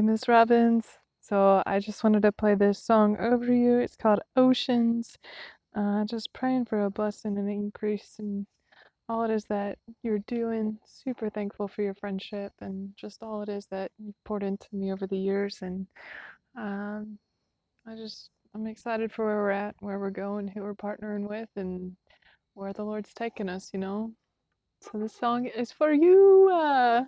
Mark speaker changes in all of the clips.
Speaker 1: Miss Robbins. So I just wanted to play this song over you. It's called Oceans. Uh, just praying for a blessing and an increase in all it is that you're doing. Super thankful for your friendship and just all it is that you've poured into me over the years. And um, I just, I'm excited for where we're at, where we're going, who we're partnering with, and where the Lord's taking us, you know? So this song is for you. Uh.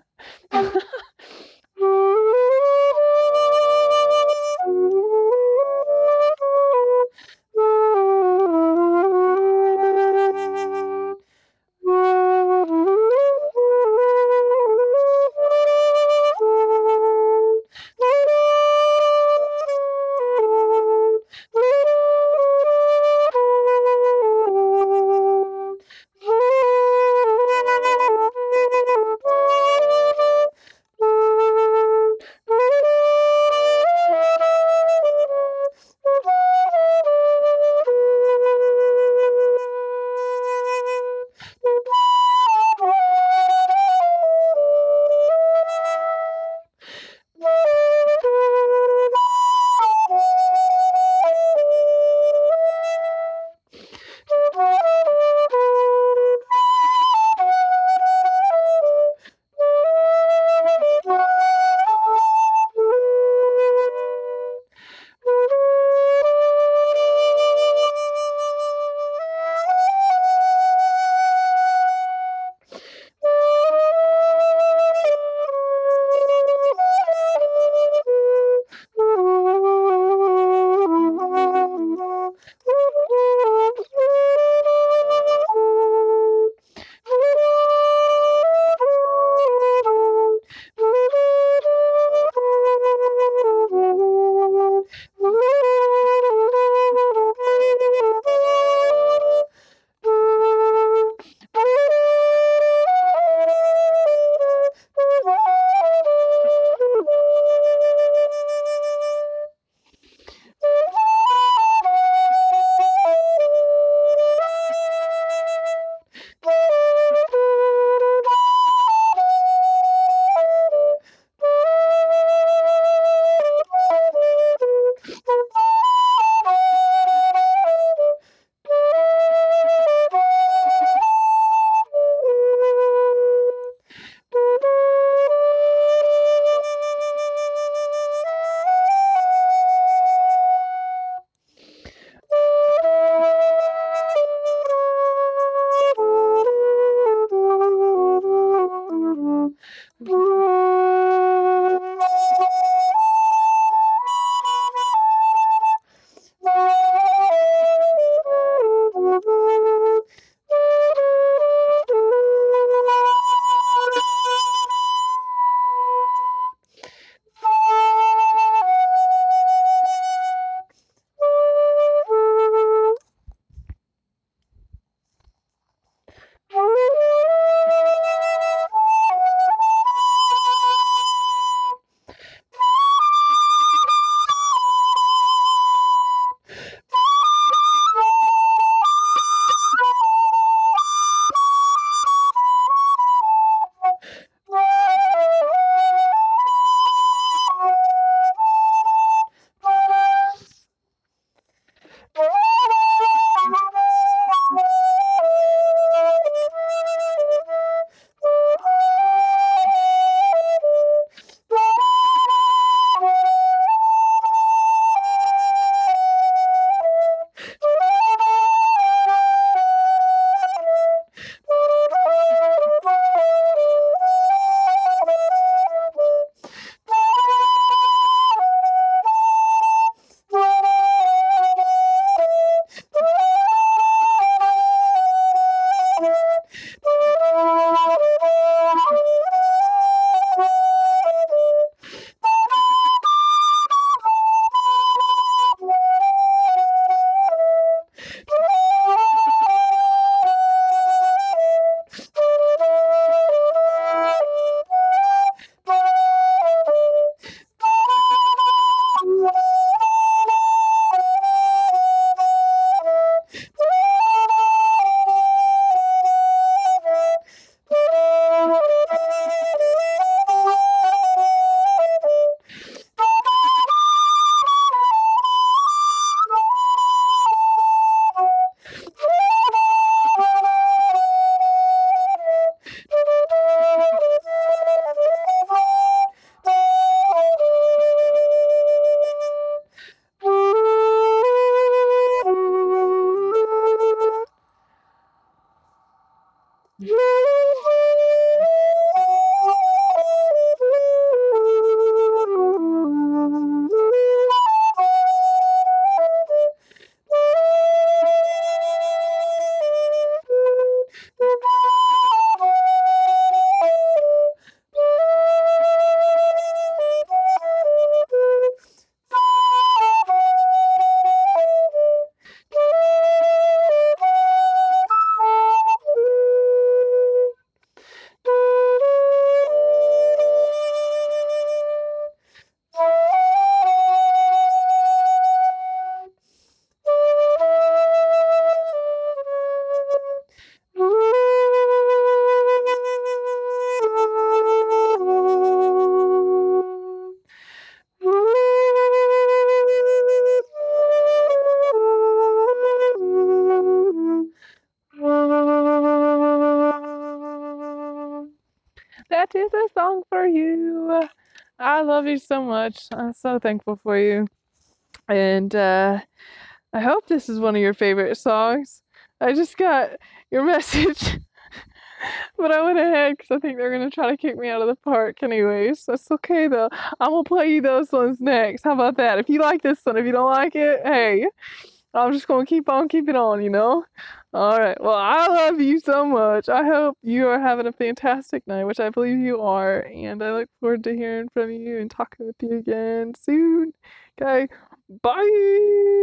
Speaker 1: For you. I love you so much. I'm so thankful for you. And uh, I hope this is one of your favorite songs. I just got your message. but I went ahead because I think they're gonna try to kick me out of the park anyways. That's okay though. I'm gonna play you those ones next. How about that? If you like this one, if you don't like it, hey, I'm just gonna keep on keeping on, you know? Alright, well, I love you so much. I hope you are having a fantastic night, which I believe you are, and I look forward to hearing from you and talking with you again soon. Okay, bye!